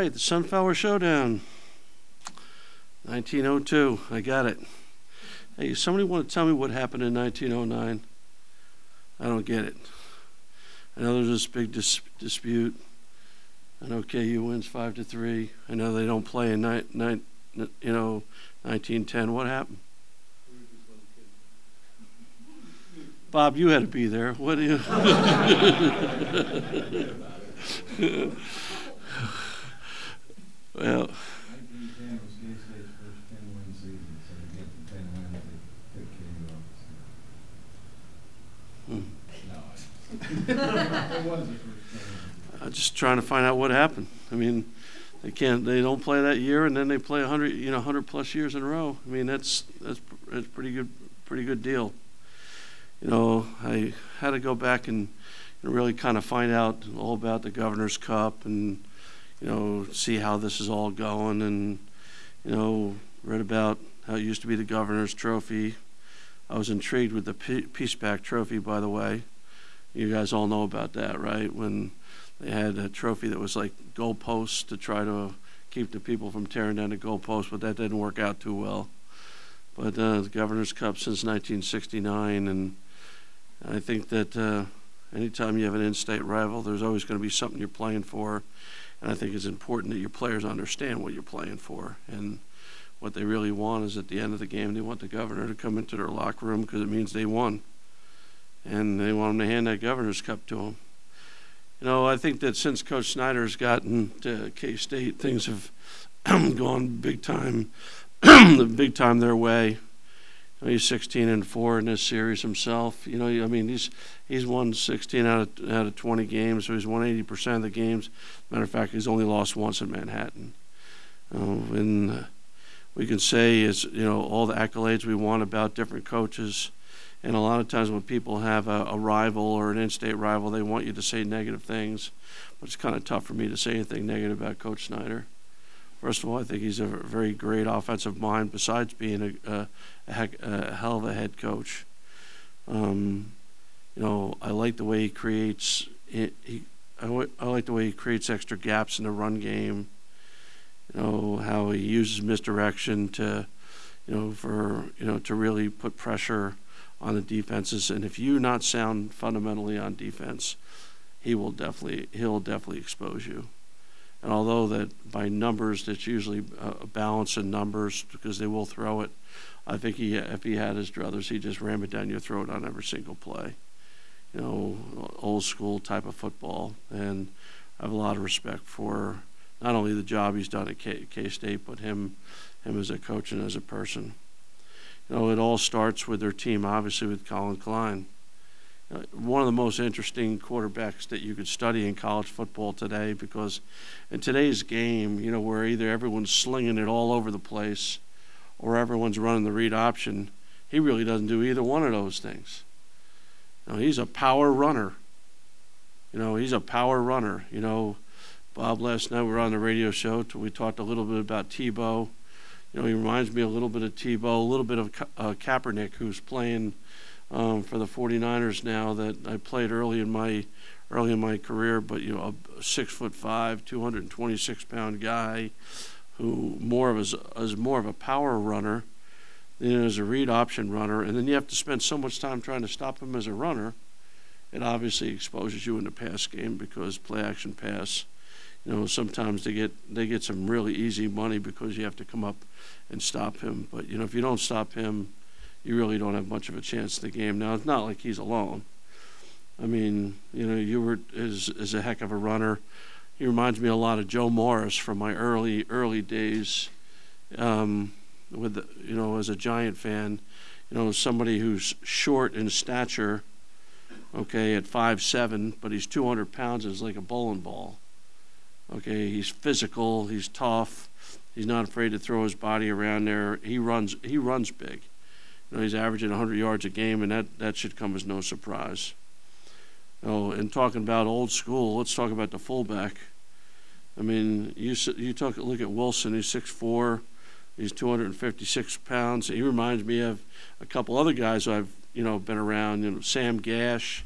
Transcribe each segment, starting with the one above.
right, the Sunflower Showdown. 1902. I got it. Hey, somebody want to tell me what happened in 1909? I don't get it. I know there's this big dis- dispute. I know KU wins five to three. I know they don't play in ni- ni- you know 1910. What happened? Bob, you had to be there. What do you? well, 1910 hmm. was K-State's first 10-win season, so to get the 10 wins, they took KU off the schedule. No, it was the first 10 wins. I'm just trying to find out what happened. I mean, they can't. They don't play that year, and then they play 100, you know, 100 plus years in a row. I mean, that's that's that's pretty good, pretty good deal. You know, I had to go back and, and really kind of find out all about the Governor's Cup and, you know, see how this is all going, and, you know, read about how it used to be the Governor's Trophy. I was intrigued with the Peace Pack Trophy, by the way. You guys all know about that, right? When they had a trophy that was like goalposts to try to keep the people from tearing down the goalposts, but that didn't work out too well. But uh, the Governor's Cup since 1969, and I think that uh, anytime you have an in-state rival, there's always going to be something you're playing for, and I think it's important that your players understand what you're playing for. And what they really want is at the end of the game, they want the governor to come into their locker room because it means they won, and they want them to hand that Governor's Cup to them. You know, I think that since Coach Snyder's gotten to K State, things have gone big time, the big time their way. You know, he's 16 and four in this series himself. You know, I mean, he's he's won 16 out of out of 20 games, so he's won 80 percent of the games. Matter of fact, he's only lost once in Manhattan. Uh, and uh, we can say is you know all the accolades we want about different coaches. And a lot of times when people have a, a rival or an in-state rival, they want you to say negative things. But it's kind of tough for me to say anything negative about Coach Snyder. First of all, I think he's a very great offensive mind. Besides being a, a, a, heck, a hell of a head coach, um, you know, I like the way he creates. He, he I, w- I like the way he creates extra gaps in the run game. You know how he uses misdirection to, you know, for you know to really put pressure on the defenses. And if you're not sound fundamentally on defense, he will definitely he'll definitely expose you. And although that by numbers, that's usually a balance in numbers because they will throw it. I think he if he had his druthers, he'd just ram it down your throat on every single play. You know, old school type of football, and I have a lot of respect for not only the job he's done at K, K State, but him him as a coach and as a person you know, it all starts with their team, obviously, with Collin Klein. Uh, one of the most interesting quarterbacks that you could study in college football today because in today's game, you know, where either everyone's slinging it all over the place or everyone's running the read option, he really doesn't do either one of those things. You he's a power runner. You know, he's a power runner. You know, Bob, last night we were on the radio show, we talked a little bit about Tebow you know, he reminds me a little bit of Tebow, a little bit of uh, Kaepernick, who's playing um, for the 49ers now. That I played early in my early in my career, but you know, a six foot five, 226 pound guy, who more of as as more of a power runner than as a read option runner, and then you have to spend so much time trying to stop him as a runner. It obviously exposes you in the pass game because play action pass you know sometimes they get they get some really easy money because you have to come up and stop him. But you know if you don't stop him, you really don't have much of a chance in the game. Now it's not like he's alone. I mean, you know, Hubert is is a heck of a runner. He reminds me a lot of Joe Morris from my early early days, um, with the, you know as a Giant fan. You know, somebody who's short in stature, okay, at five seven, but he's 200 pounds is like a bowling ball. Okay, he's physical, he's tough, he's not afraid to throw his body around there. He runs he runs big. You know, he's averaging 100 yards a game, and that, that should come as no surprise. Oh, and talking about old school, let's talk about the fullback. I mean, you you talk look at Wilson. He's 6'4", he's 256 pounds. He reminds me of a couple other guys I've you know been around. You know, Sam Gash,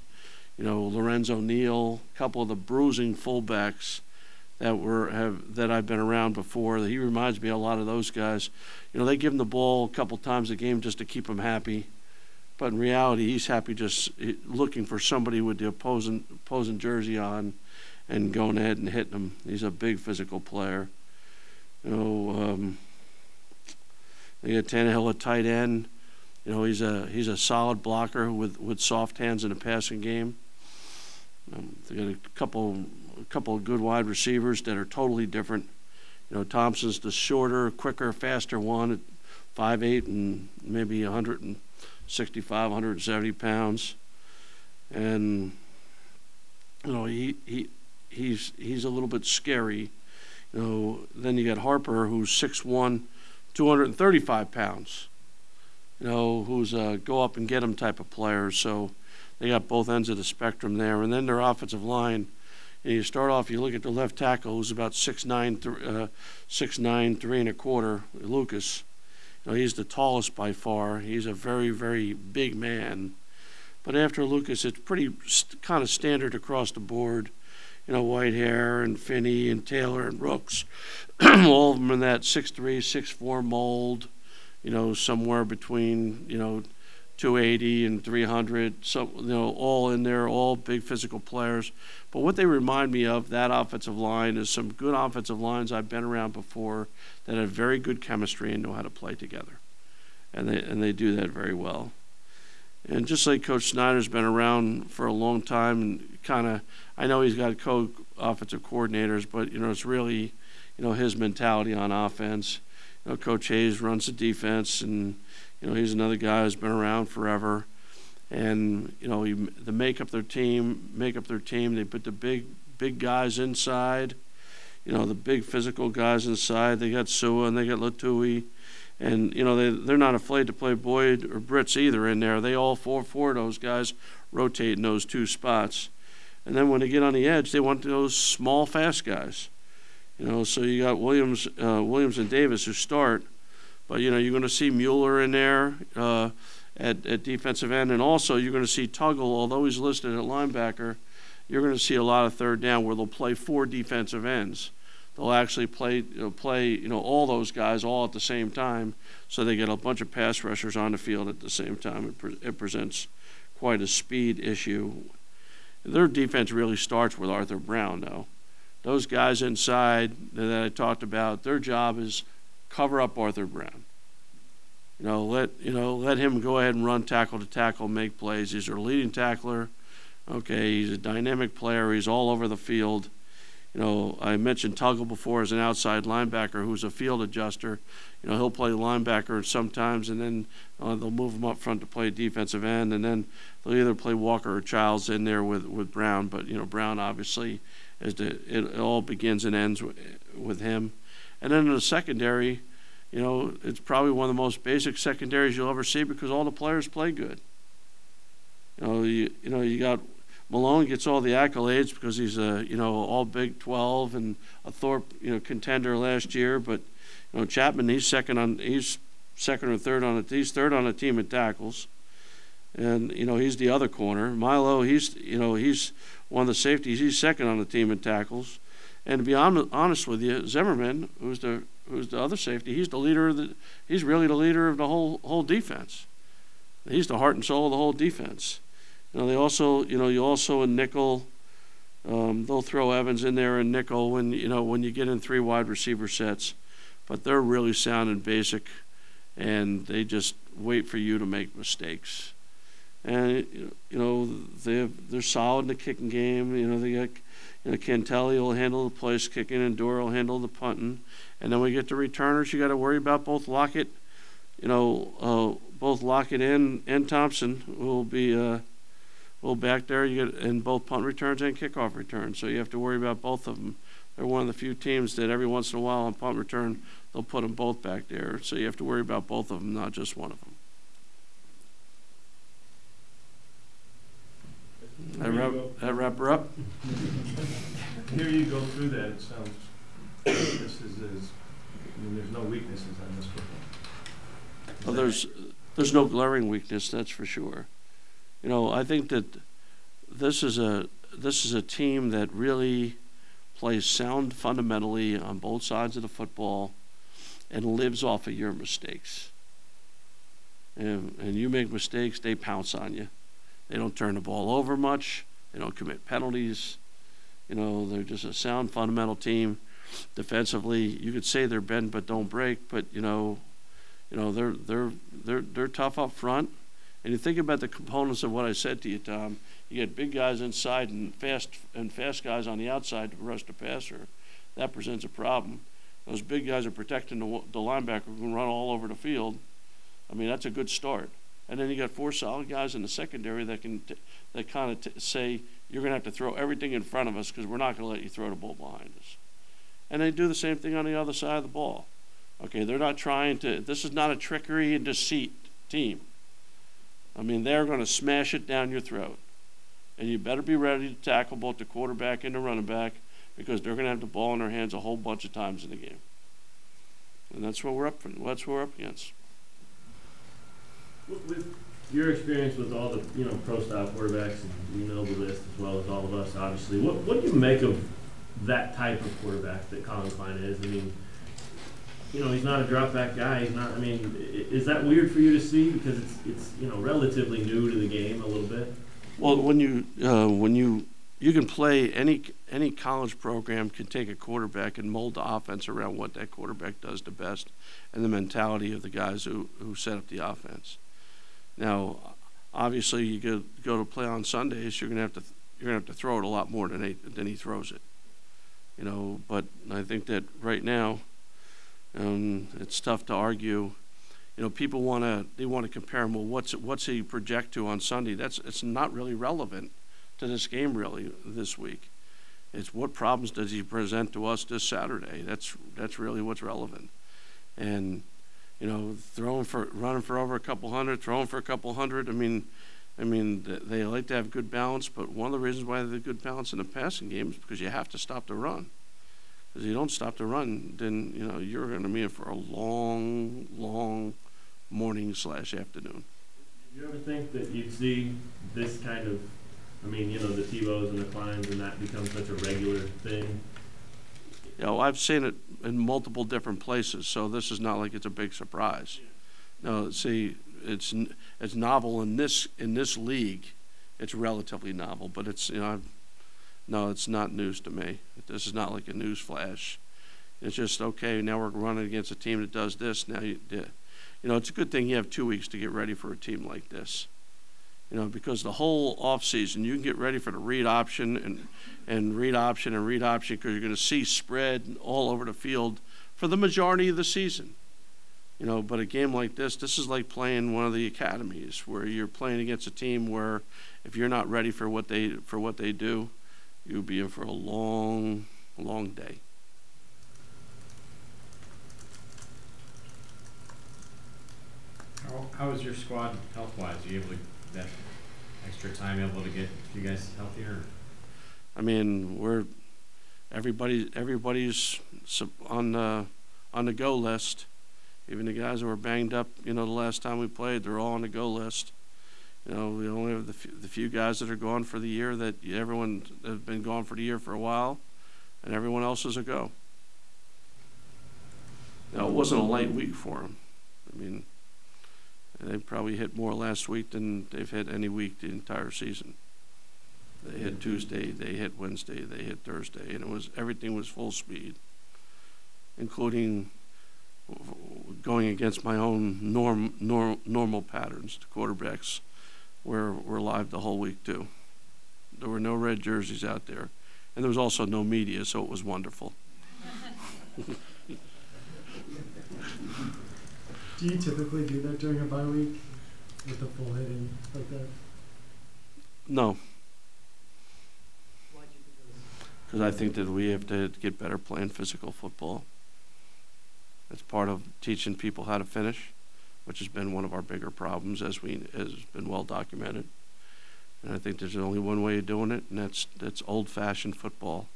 you know Lorenzo Neal, a couple of the bruising fullbacks that were have that I've been around before. He reminds me a lot of those guys. You know, they give him the ball a couple times a game just to keep him happy, but in reality, he's happy just eh, looking for somebody with the opposing opposing jersey on, and going ahead and hitting him. He's a big physical player. You know, um, they got Tannehill at tight end. You know, he's a he's a solid blocker with, with soft hands in the passing game. Um, they got a couple a couple of good wide receivers that are totally different. You know, Thompson's the shorter, quicker, faster one at five eight and maybe 165, 170 pounds, and you know he he he's he's a little bit scary. You know, then you got Harper who's 6'1", 235 pounds you know, who's a go up and get 'em type of player. So they got both ends of the spectrum there. And then their offensive line, and you start off, you look at the left tackle, who's about 6'9", th- uh, 6'9", three and a quarter, Lucas. You know, he's the tallest by far. He's a very, very big man. But after Lucas, it's pretty st- kind of standard across the board. You know, Whitehair and Finney and Taylor and Rooks, all of them in that 6'3", 6'4 mold you know, somewhere between, you know, 280 and 300, so, you know, all in there, all big physical players. But what they remind me of, that offensive line, is some good offensive lines I've been around before that have very good chemistry and know how to play together. And they, and they do that very well. And just like Coach Snyder's been around for a long time and kind of, I know he's got co offensive coordinators, but, you know, it's really, you know, his mentality on offense you know, Coach Hayes runs the defense, and you know he's another guy who's been around forever. And you know, he, they make up their team, make up their team. They put the big, big guys inside. You know, the big physical guys inside. They got Sua and they got Lutui, and you know they they're not afraid to play Boyd or Britz either in there. They all four four of those guys rotate in those two spots. And then when they get on the edge, they want those small, fast guys. You know, so you got Williams, uh, Williams and Davis who start, but you know you're going to see Mueller in there uh, at at defensive end, and also you're going to see Tuggle, although he's listed at linebacker. You're going to see a lot of third down where they'll play four defensive ends. They'll actually play you know, play you know all those guys all at the same time, so they get a bunch of pass rushers on the field at the same time. It, pre- it presents quite a speed issue. Their defense really starts with Arthur Brown, though those guys inside that I talked about, their job is cover up Arthur Brown. You know, let you know, let him go ahead and run tackle to tackle, make plays. He's their leading tackler. Okay, he's a dynamic player. He's all over the field. You know, I mentioned Tuggle before as an outside linebacker who's a field adjuster. You know, he'll play linebacker sometimes, and then uh, they'll move him up front to play defensive end, and then they'll either play Walker or Childs in there with with Brown. But you know, Brown obviously as to it, it all begins and ends with, with him. And then in the secondary, you know, it's probably one of the most basic secondaries you'll ever see because all the players play good. You know, you, you know, you got Malone gets all the accolades because he's a you know all Big 12 and a Thorpe you know contender last year. But you know Chapman he's second on he's second or third on it. He's third on the team in tackles, and you know he's the other corner. Milo he's you know he's one of the safeties. He's second on the team in tackles. And to be honest with you, Zimmerman, who's the who's the other safety, he's the leader of the he's really the leader of the whole whole defense. He's the heart and soul of the whole defense. You know, they also you know you also in nickel. Um, they'll throw Evans in there in nickel when you know when you get in three wide receiver sets, but they're really sound and basic, and they just wait for you to make mistakes and you know they they're solid in the kicking game. You know they got you Cantele will handle the place kicking, and Doerr will handle the punting. And then we get the returners. You got to worry about both Lockett, you know, uh, both Lockett and and Thompson will be uh, will back there. You get in both punt returns and kickoff returns. So you have to worry about both of them. They're one of the few teams that every once in a while on punt return they'll put them both back there. So you have to worry about both of them, not just one of them. That wrap, that wrap her up? Here you go through that, it sounds, this is, is, I mean, there's no weaknesses on this football. Well, there's, there's no glaring weakness, that's for sure. You know, I think that this is a, this is a team that really plays sound fundamentally on both sides of the football and lives off of your mistakes. And, and you make mistakes, they pounce on you. They don't turn the ball over much. They don't commit penalties. You know, they're just a sound fundamental team. Defensively, you could say they're bend but don't break, but you know, you know they're they're they're they're tough up front. And you think about the components of what I said to you, Tom. You get big guys inside and fast and fast guys on the outside to rush the passer. That presents a problem. Those big guys are protecting the, the linebacker who can run all over the field. I mean, that's a good start. And then you got four solid guys in the secondary that can t- that kind of t- say you're going to have to throw everything in front of us because we're not going to let you throw the ball behind us. And they do the same thing on the other side of the ball. Okay, they're not trying to. This is not a trickery and deceit team. I mean, they're going to smash it down your throat, and you better be ready to tackle both the quarterback and the running back because they're going to have the ball in their hands a whole bunch of times in the game. And that's what we're up for. That's what we're up against. With- With your experience with all the, you know, pro style quarterbacks, and you know the list as well as all of us, obviously, what, what do you make of that type of quarterback that Collin Klein is? I mean, you know, he's not a drop back guy, he's not, I mean, is that weird for you to see? Because it's, it's, you know, relatively new to the game a little bit. Well, when you uh, when you you can play any any college program can take a quarterback and mold the offense around what that quarterback does the best, and the mentality of the guys who who set up the offense. Now, obviously, you go go to play on Sundays, you're gonna have to you're gonna have to throw it a lot more than he than he throws it. You know, but I think that right now, um, it's tough to argue you know, people want to they want to compare him. Well, what's what's he project to on Sunday? That's it's not really relevant to this game really this week. It's what problems does he present to us this Saturday? That's that's really what's relevant. And you know, throwing for running for over a couple hundred, throwing for a couple hundred. I mean, I mean they like to have good balance, but one of the reasons why they have good balance in the passing game is because you have to stop the run. Because if you don't stop the run, then you know you're going to be in for a long, long morning slash afternoon. Did you ever think that you'd see this kind of, I mean, you know, the Tebows and the Kleins and that become such a regular thing? You know, I've seen it in multiple different places, so this is not like it's a big surprise. No, see, it's it's novel in this in this league. It's relatively novel, but it's you know, I've, no, it's not news to me. This is not like a news flash. It's just okay. Now we're running against a team that does this. Now you, you know, it's a good thing you have two weeks to get ready for a team like this. You know, because the whole off season you can get ready for the read option and and read option and read option because you're going to see spread all over the field for the majority of the season. You know, but a game like this, this is like playing one of the academies where you're playing against a team where if you're not ready for what they for what they do, you'll be in for a long, long day. How, how is your squad health-wise? Are you able to, that extra time able to get you guys healthier? I mean, we're everybody everybody's on the on the go list. Even the guys who were banged up, you know, the last time we played, they're all on the go list. You know, we only have the few, the few guys that are gone for the year that everyone has been gone for the year for a while, and everyone else is a go. Now, it wasn't a light week for them. I mean, they probably hit more last week than they've hit any week the entire season. They hit Tuesday, they hit Wednesday, they hit Thursday, and it was everything was full speed, including going against my own norm, norm normal patterns. The quarterbacks were were live the whole week too. There were no red jerseys out there, and there was also no media, so it was wonderful. Do you typically do that during a bye week with the full hitting like that? No. Because I think that we have to get better playing physical football. It's part of teaching people how to finish, which has been one of our bigger problems, as we has been well documented. And I think there's only one way of doing it, and that's that's old-fashioned football.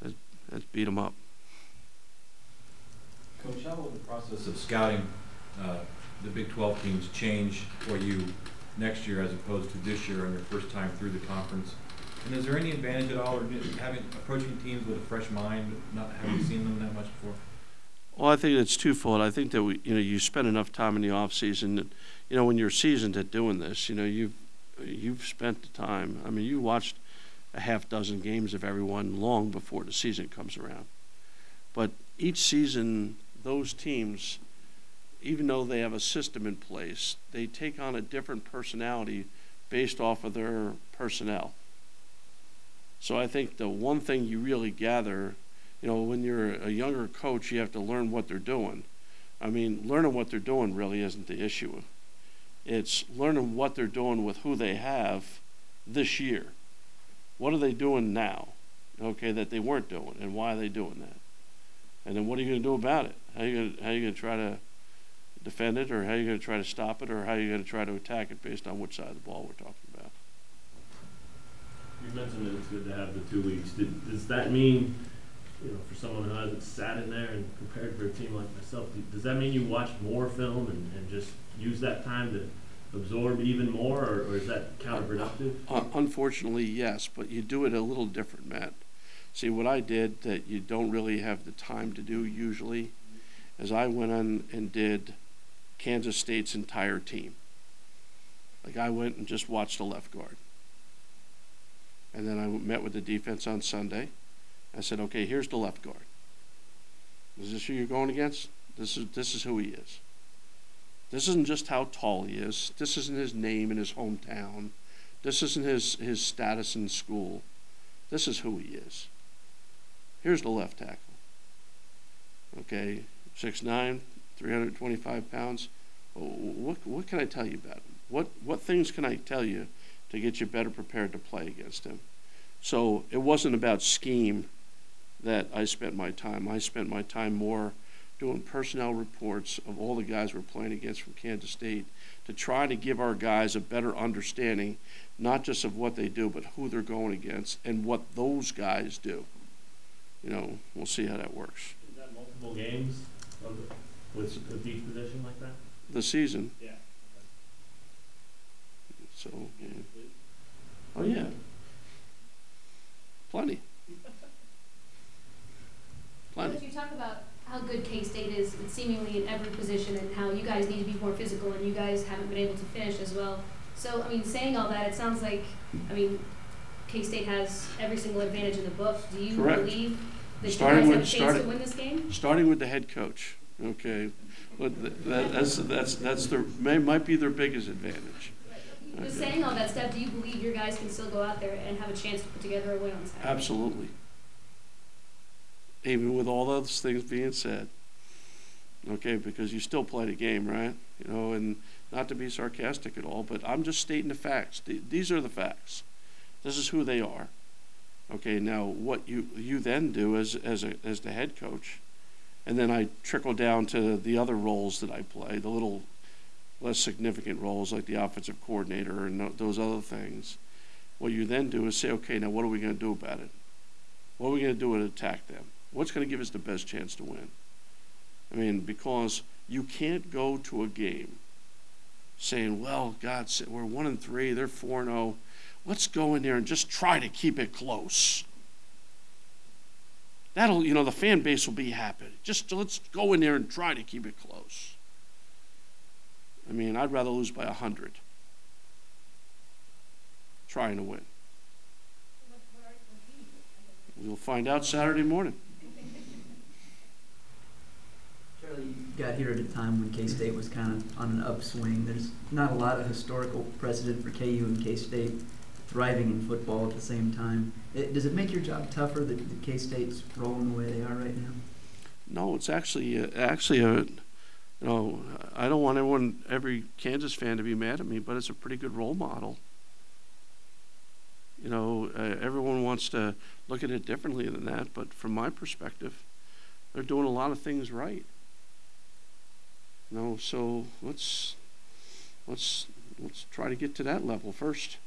That's, that's beat 'em up. Coach, how will the process of scouting uh, the Big 12 teams change for you next year as opposed to this year on your first time through the conference? And is there any advantage at all, or having, approaching teams with a fresh mind, not having seen them that much before? Well, I think it's twofold. I think that we, you know, you spend enough time in the off season. That, you know, when you're seasoned at doing this, you know, you've you've spent the time. I mean, you watched a half dozen games of everyone long before the season comes around. But each season, those teams, even though they have a system in place, they take on a different personality based off of their personnel. So I think the one thing you really gather, you know, when you're a younger coach, you have to learn what they're doing. I mean, learning what they're doing really isn't the issue. It's learning what they're doing with who they have this year. What are they doing now? Okay, that they weren't doing, and why are they doing that? And then what are you going to do about it? How are you going to, how are you going to try to defend it, or how are you going to try to stop it, or how are you going to try to attack it based on which side of the ball we're talking about? You mentioned that it's good to have the two weeks. Did, does that mean, you know, for someone who hasn't sat in there and prepared for a team like myself, does that mean you watch more film and, and just use that time to absorb even more, or, or is that counterproductive? Uh, unfortunately, yes, but you do it a little different, Matt. See, what I did that you don't really have the time to do usually is I went on and did Kansas State's entire team. Like I went and just watched the left guard. And then I met with the defense on Sunday. I said, okay, here's the left guard. Is this who you're going against? This is, this is who he is. This isn't just how tall he is. This isn't his name in his hometown. This isn't his, his status in school. This is who he is. Here's the left tackle. Okay, 6'9, 325 pounds. Oh, what, what can I tell you about him? What, what things can I tell you to get you better prepared to play against him? So it wasn't about scheme that I spent my time. I spent my time more doing personnel reports of all the guys we're playing against from Kansas State to try to give our guys a better understanding, not just of what they do, but who they're going against and what those guys do. You know, we'll see how that works. Is that multiple games of, with, with each position like that? The season, Yeah. so, yeah. Oh, yeah. Plenty. Plenty. Coach, you talk about how good K-State is seemingly in every position and how you guys need to be more physical and you guys haven't been able to finish as well. So, I mean, saying all that, it sounds like, I mean, K-State has every single advantage in the book. Do you Correct. believe that Starting you guys have a chance starting- to win this game? Starting with the head coach, okay? But th- that, that's, that's, that's their, may, might be their biggest advantage. But Okay. saying all that stuff, do you believe your guys can still go out there and have a chance to put together a win on Saturday? Absolutely. Even with all those things being said. Okay, because you still play the game, right? You know, and not to be sarcastic at all, but I'm just stating the facts. Th- These are the facts. This is who they are. Okay, now what you you then do as as a, as the head coach, and then I trickle down to the other roles that I play, the little less significant roles like the offensive coordinator and those other things. What you then do is say, okay, now what are we going to do about it? What are we going to do to attack them? What's going to give us the best chance to win? I mean, because you can't go to a game saying, well, God, we're one and three, they're four and zero. Let's go in there and just try to keep it close. That'll, you know, the fan base will be happy. Just let's go in there and try to keep it close. I mean, I'd rather lose by a hundred trying to win. We'll find out Saturday morning. Charlie, you got here at a time when K-State was kind of on an upswing. There's not a lot of historical precedent for KU and K-State thriving in football at the same time. It, does it make your job tougher that, that K-State's rolling the way they are right now? No, it's actually uh, actually a, you know, I don't want everyone, every Kansas fan to be mad at me, but it's a pretty good role model. You know, uh, everyone wants to look at it differently than that, but from my perspective, they're doing a lot of things right. You know, so let's let's let's try to get to that level first.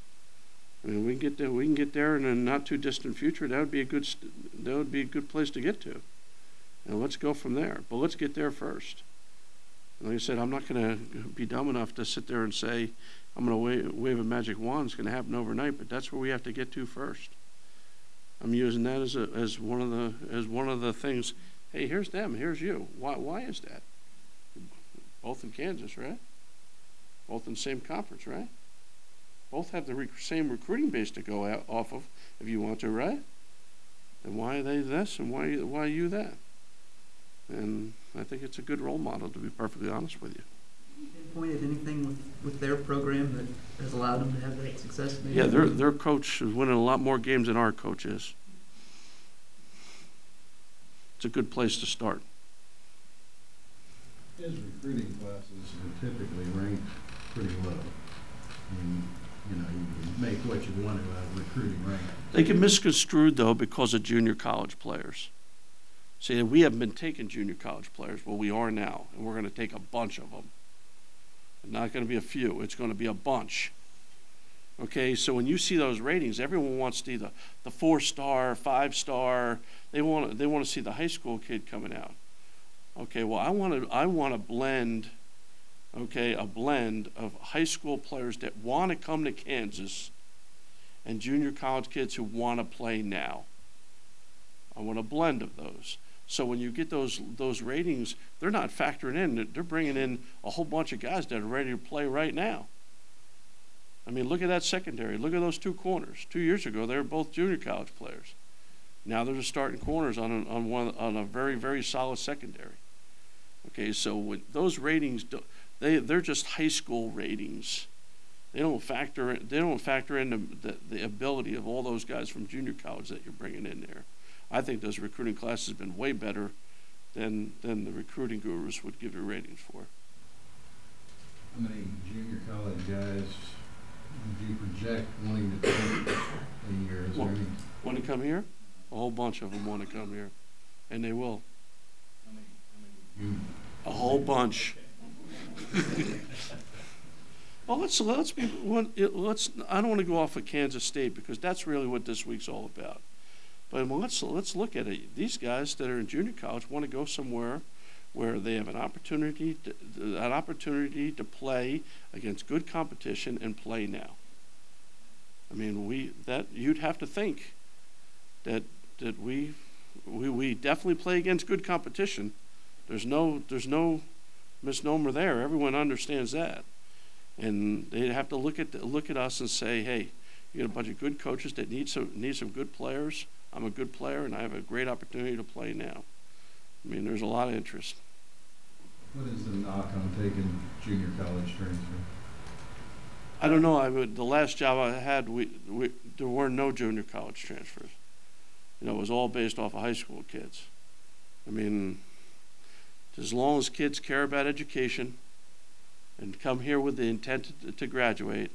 I mean, we can get there. We can get there in a not too distant future. That would be a good. St- that would be a good place to get to. And let's go from there. But let's get there first. And like I said, I'm not gonna be dumb enough to sit there and say, I'm gonna wave, wave a magic wand, it's gonna happen overnight, but that's where we have to get to first. I'm using that as a, as one of the, as one of the things, hey, here's them, here's you. Why, why is that? Both in Kansas, right? Both in the same conference, right? Both have the rec- same recruiting base to go out, off of if you want to, right? Then why are they this and why, why are you that? And I think it's a good role model, to be perfectly honest with you. Pinpointed anything with, with their program that has allowed them to have that success? maybe? Yeah, their, their coach is winning a lot more games than our coach is. It's a good place to start. His recruiting classes are typically ranked pretty low. And, you know, you can make what you want out of recruiting rank. They get misconstrued though because of junior college players. See, we haven't been taking junior college players, well, we are now, and we're gonna take a bunch of them. Not gonna be a few, it's gonna be a bunch. Okay, so when you see those ratings, everyone wants to see the, the four-star, five-star, they want, they wanna see the high school kid coming out. Okay, well, I wanna, I want to blend, okay, a blend of high school players that wanna come to Kansas and junior college kids who want to play now. I want a blend of those. So when you get those those ratings, they're not factoring in. They're bringing in a whole bunch of guys that are ready to play right now. I mean, look at that secondary. Look at those two corners. Two years ago, they were both junior college players. Now they're just starting corners on a, on one on a very very solid secondary. Okay, so with those ratings, do- they they're just high school ratings. They don't factor in, they don't factor in the, the, the ability of all those guys from junior college that you're bringing in there. I think those recruiting classes have been way better than than the recruiting gurus would give you ratings for. How many junior college guys would you project wanting to take a year? Is there any? Want to come here? A whole bunch of them want to come here, and they will. How You, A whole bunch. Well, let's let's be let's. I don't want to go off of Kansas State because that's really what this week's all about. But let's let's look at it. These guys that are in junior college want to go somewhere where they have an opportunity to, an opportunity to play against good competition and play now. I mean, we that you'd have to think that that we we we definitely play against good competition. There's no there's no misnomer there. Everyone understands that, and they have to look at look at us and say, hey, you got a bunch of good coaches that need some need some good players. I'm a good player, and I have a great opportunity to play now. I mean, there's a lot of interest. what is the knock on taking junior college transfer? I don't know. I would, the last job I had, we, we there were no junior college transfers. You know, it was all based off of high school kids. I mean, as long as kids care about education and come here with the intent to, graduate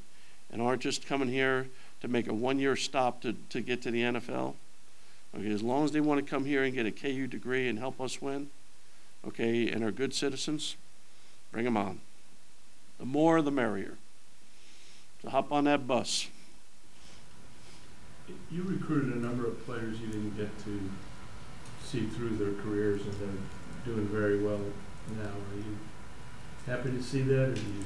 and aren't just coming here to make a one-year stop to, to get to the NFL, okay, as long as they want to come here and get a KU degree and help us win, okay, and are good citizens, bring them on. The more, the merrier. So hop on that bus. You recruited a number of players you didn't get to see through their careers and they're doing very well now. Are you happy to see that or do you?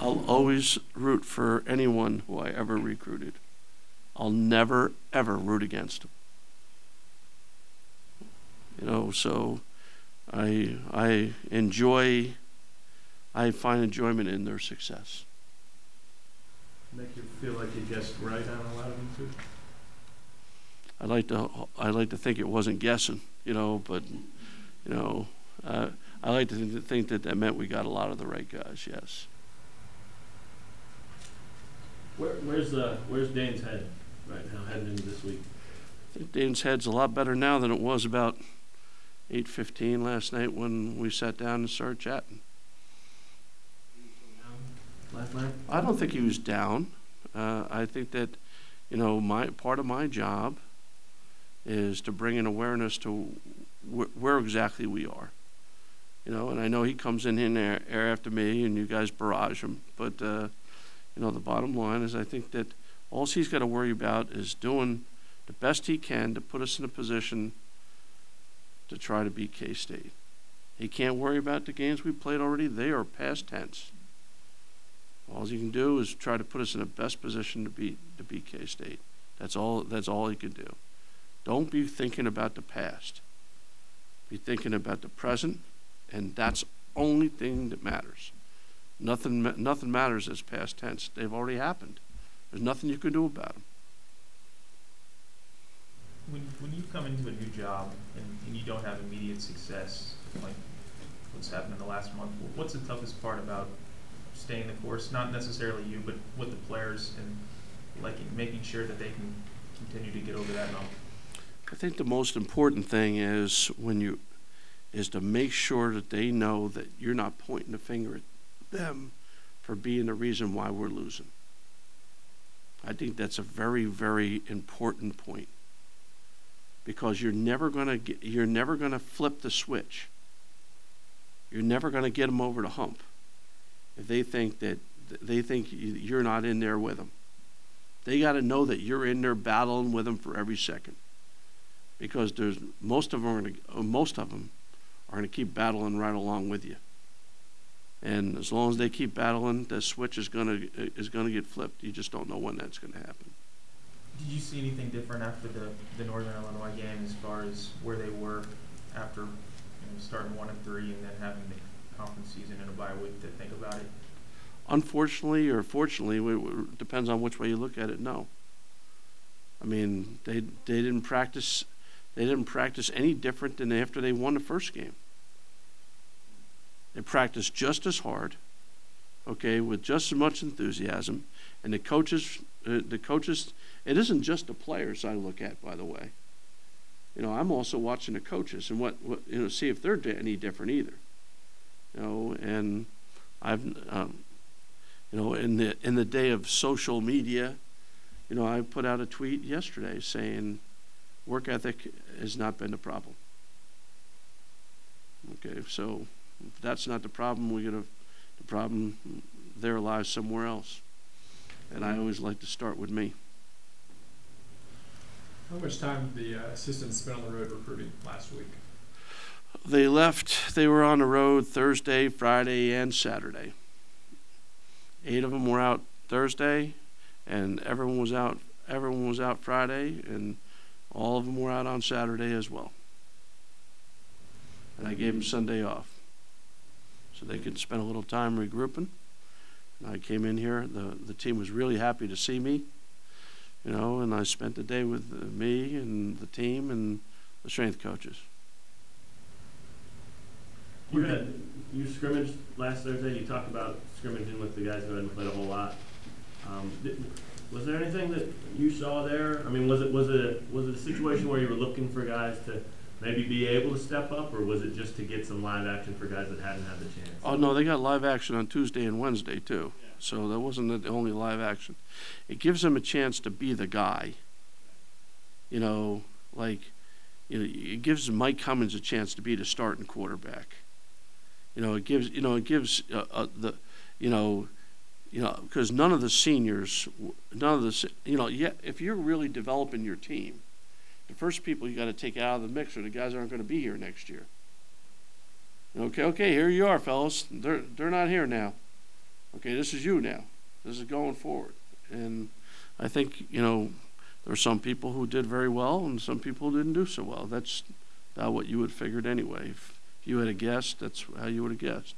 I'll always root for anyone who I ever recruited. I'll never, ever root against them. You know, so I, I enjoy, I find enjoyment in their success. Make you feel like you guessed right on a lot of them too? I like to, I like to think it wasn't guessing, you know, but, you know, uh, I like to think- think that that meant we got a lot of the right guys, yes. Where, where's, uh, where's Dayne's head right now, heading into this week? I think Dayne's head's a lot better now than it was about eight fifteen last night when we sat down and started chatting. Last night? I don't think he was down. Uh, I think that, you know, my part of my job is to bring an awareness to wh- where exactly we are. You know, and I know he comes in here air after me, and you guys barrage him. But uh, you know, the bottom line is, I think that all he's got to worry about is doing the best he can to put us in a position to try to beat K State. He can't worry about the games we played already. They are past tense. All he can do is try to put us in the best position to beat to beat K State. That's all. That's all he can do. Don't be thinking about the past. Be thinking about the present, and that's only thing that matters. Nothing. Nothing matters as past tense. They've already happened. There's nothing you can do about them. When, when you come into a new job and, and you don't have immediate success, like what's happened in the last month, what's the toughest part about staying the course? Not necessarily you, but with the players and like making sure that they can continue to get over that hump. I think the most important thing is when you is to make sure that they know that you're not pointing the finger at them for being the reason why we're losing. I think that's a very very important point because you're never going to get you're never going to flip the switch. You're never going to get them over the hump if they think that they think you- you're not in there with them. They got to know that you're in there battling with them for every second because there's most of them are gonna, uh, most of them are going to keep battling right along with you. And as long as they keep battling, the switch is going to is going to get flipped. You just don't know when that's going to happen. Did you see anything different after the, the Northern Illinois game as far as where they were after you know, starting one and three and then having the conference season and a bye week to think about it? Unfortunately or fortunately, it depends on which way you look at it. No. I mean, they they didn't practice they didn't practice any different than after they won the first game. They practiced just as hard, okay, with just as much enthusiasm, and the coaches uh, the coaches it isn't just the players I look at, by the way. You know, I'm also watching the coaches and what, what you know see if they're any different either. You know, and I've um, you know, in the in the day of social media, you know, I put out a tweet yesterday saying work ethic has not been the problem. Okay, so if that's not the problem, we got to the problem there lies somewhere else. And I always like to start with me. How much time did the uh, assistants spend on the road recruiting last week? They left. They were on the road Thursday, Friday, and Saturday. Eight of them were out Thursday, and everyone was out. Everyone was out Friday, and all of them were out on Saturday as well. And I gave them Sunday off, so they could spend a little time regrouping. And I came in here. the The team was really happy to see me, you know, and I spent the day with uh, me and the team and the strength coaches. You had, you scrimmaged last Thursday, you talked about scrimmaging with the guys who hadn't played a whole lot. Um, did- was there anything that you saw there? I mean, was it, was it, was it a situation where you were looking for guys to maybe be able to step up, or was it just to get some live action for guys that hadn't had the chance? Oh no, they got live action on Tuesday and Wednesday too. So that wasn't the only live action. It gives them a chance to be the guy. You know, like you know, it gives Mike Cummings a chance to be the starting quarterback. You know, it gives you know it gives uh, uh, the you know you know because none of the seniors, none of the you know yeah if you're really developing your team, the first people you got to take out of the mix are the guys aren't going to be here next year. Okay, okay, here you are, fellas. They're they're not here now. Okay, this is you now. This is going forward. And I think, you know, there are some people who did very well and some people who didn't do so well. That's about what you would have figured anyway. If you had a guessed, that's how you would have guessed.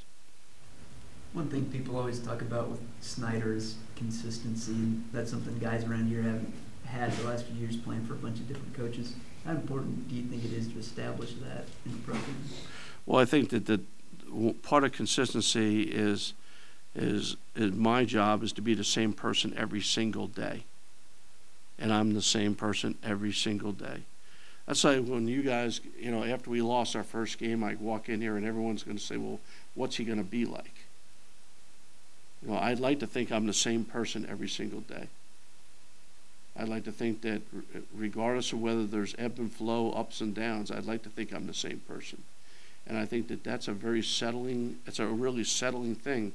One thing people always talk about with Snyder is consistency, and that's something guys around here haven't had the last few years playing for a bunch of different coaches. How important do you think it is to establish that in the program? Well, I think that the part of consistency is is is my job is to be the same person every single day. And I'm the same person every single day. That's like when you guys, you know, after we lost our first game, I walk in here and everyone's going to say, "Well, what's he going to be like?" You know, I'd like to think I'm the same person every single day. I'd like to think that regardless of whether there's ebb and flow, ups and downs, I'd like to think I'm the same person. And I think that that's a very settling, it's a really settling thing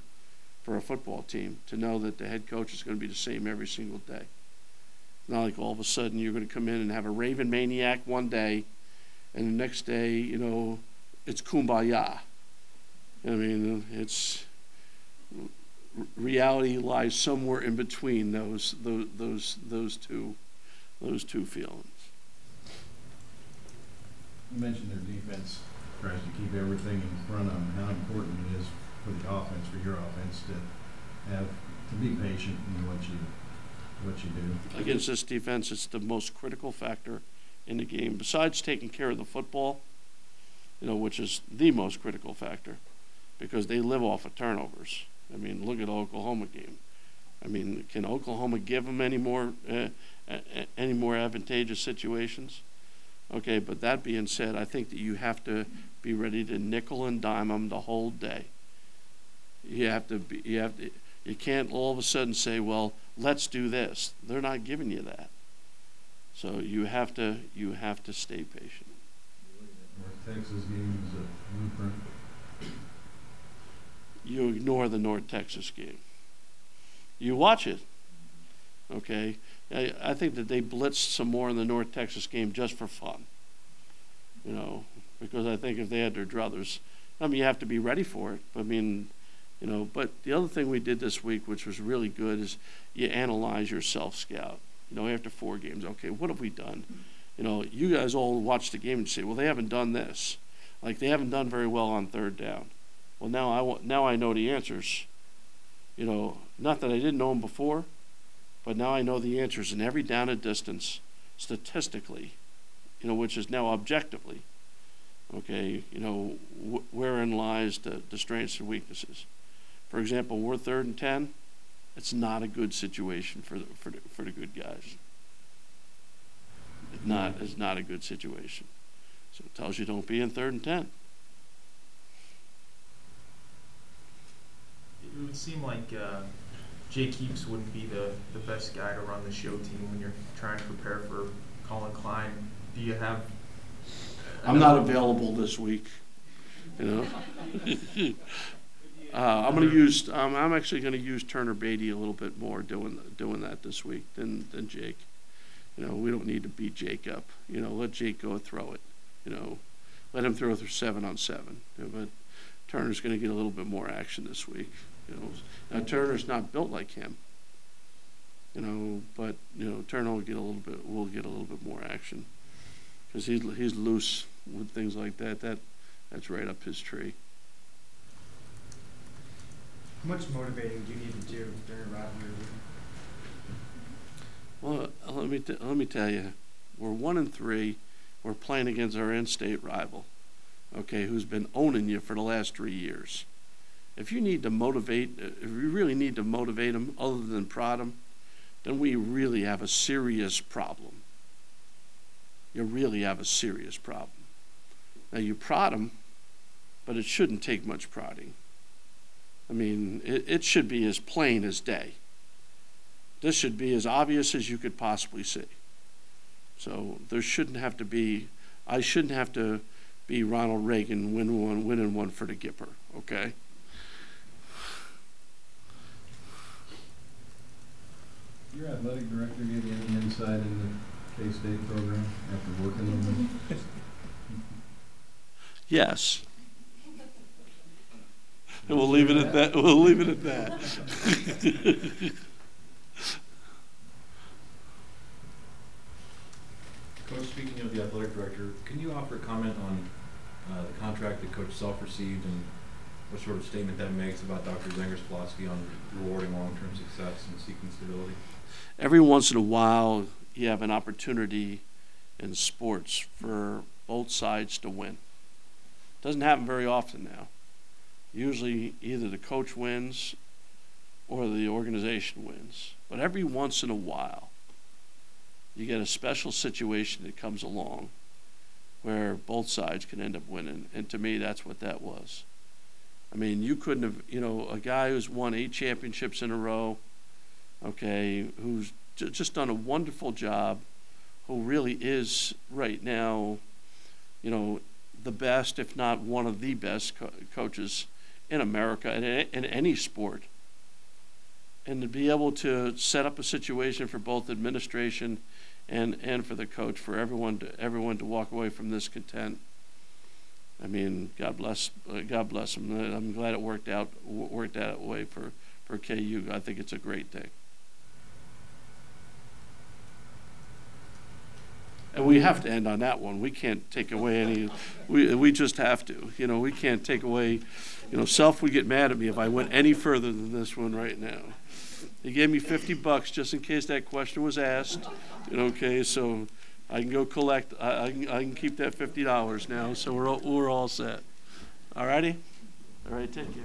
for a football team to know that the head coach is going to be the same every single day. Not like all of a sudden you're going to come in and have a Raven maniac one day, and the next day, you know, it's kumbaya. I mean, it's, reality lies somewhere in between those, those, those, those two, those two feelings. You mentioned their defense tries to keep everything in front of them, how important it is for the offense, for your offense to have, to be patient in what you, what you do. Against this defense, it's the most critical factor in the game, besides taking care of the football, you know, which is the most critical factor, because they live off of turnovers. I mean, look at Oklahoma game. I mean, can Oklahoma give them any more, uh, a- a- any more advantageous situations? Okay, but that being said, I think that you have to be ready to nickel and dime them the whole day. You have to be, you have to, you can't all of a sudden say, well, let's do this. They're not giving you that. So you have to, you have to stay patient. Texas game is a blueprint. You ignore the North Texas game. You watch it. Okay? I, I think that they blitzed some more in the North Texas game just for fun. You know, because I think if they had their druthers, I mean, you have to be ready for it. I mean, you know, but the other thing we did this week, which was really good, is you analyze your self scout. You know, after four games, okay, what have we done? You know, you guys all watch the game and say, well, they haven't done this. Like they haven't done very well on third down. Well, now I want, now I know the answers. You know, not that I didn't know them before, but now I know the answers in every down and distance, statistically. You know, which is now objectively. Okay, you know, wh- wherein lies the, the strengths and weaknesses. For example, we're third and ten. It's not a good situation for the, for the, for the good guys. It's not, it's not a good situation. So it tells you don't be in third and ten. It would seem like uh, Jake Heaps wouldn't be the, the best guy to run the show team when you're trying to prepare for Collin Klein. Do you have? I'm not available this week, you know. uh, I'm going to use. Um, I'm actually going to use Turner Baty a little bit more doing doing that this week than than Jake. You know, we don't need to beat Jake up. You know, let Jake go throw it. You know, let him throw through seven on seven. But Turner's going to get a little bit more action this week. You know, now Turner's not built like him. You know, but you know Turner will get a little bit. Will get a little bit more action because he's he's loose with things like that. That that's right up his tree. How much motivating do you need to do during a rivalry week? Well, uh, let me t- let me tell you, we're one and three. We're playing against our in-state rival, okay, who's been owning you for the last three years. If you need to motivate, uh, if you really need to motivate them, other than prod them, then we really have a serious problem. You really have a serious problem. Now you prod them, but it shouldn't take much prodding. I mean, it, it should be as plain as day. This should be as obvious as you could possibly see. So there shouldn't have to be, I shouldn't have to be Ronald Reagan win one, winning one for the Gipper, okay? Your athletic director give you any insight in the K-State program after working with them? Yes. And we'll leave it at that, we'll leave it at that. Coach, speaking of the athletic director, can you offer a comment on uh, the contract that Coach Self received and what sort of statement that makes about Dr. Zenger's philosophy on rewarding long-term success and seeking stability? Every once in a while, you have an opportunity in sports for both sides to win. Doesn't happen very often now. Usually, either the coach wins or the organization wins. But every once in a while, you get a special situation that comes along where both sides can end up winning. And to me, that's what that was. I mean, you couldn't have, you know, a guy who's won eight championships in a row, okay, who's ju- just done a wonderful job, who really is right now, you know, the best, if not one of the best co- coaches in America in, in any sport. And to be able to set up a situation for both administration and, and for the coach, for everyone to, everyone to walk away from this content, I mean, God bless, uh, God bless. Uh, I'm glad it worked out, worked out way for, for KU. I think it's a great thing. And we have to end on that one. We can't take away any, we, we just have to. You know, we can't take away, you know, Self would get mad at me if I went any further than this one right now. He gave me fifty bucks just in case that question was asked. You know, okay, so I can go collect, I, I can, I can keep that fifty dollars now, so we're, all- we're all set. All righty? All right, take care.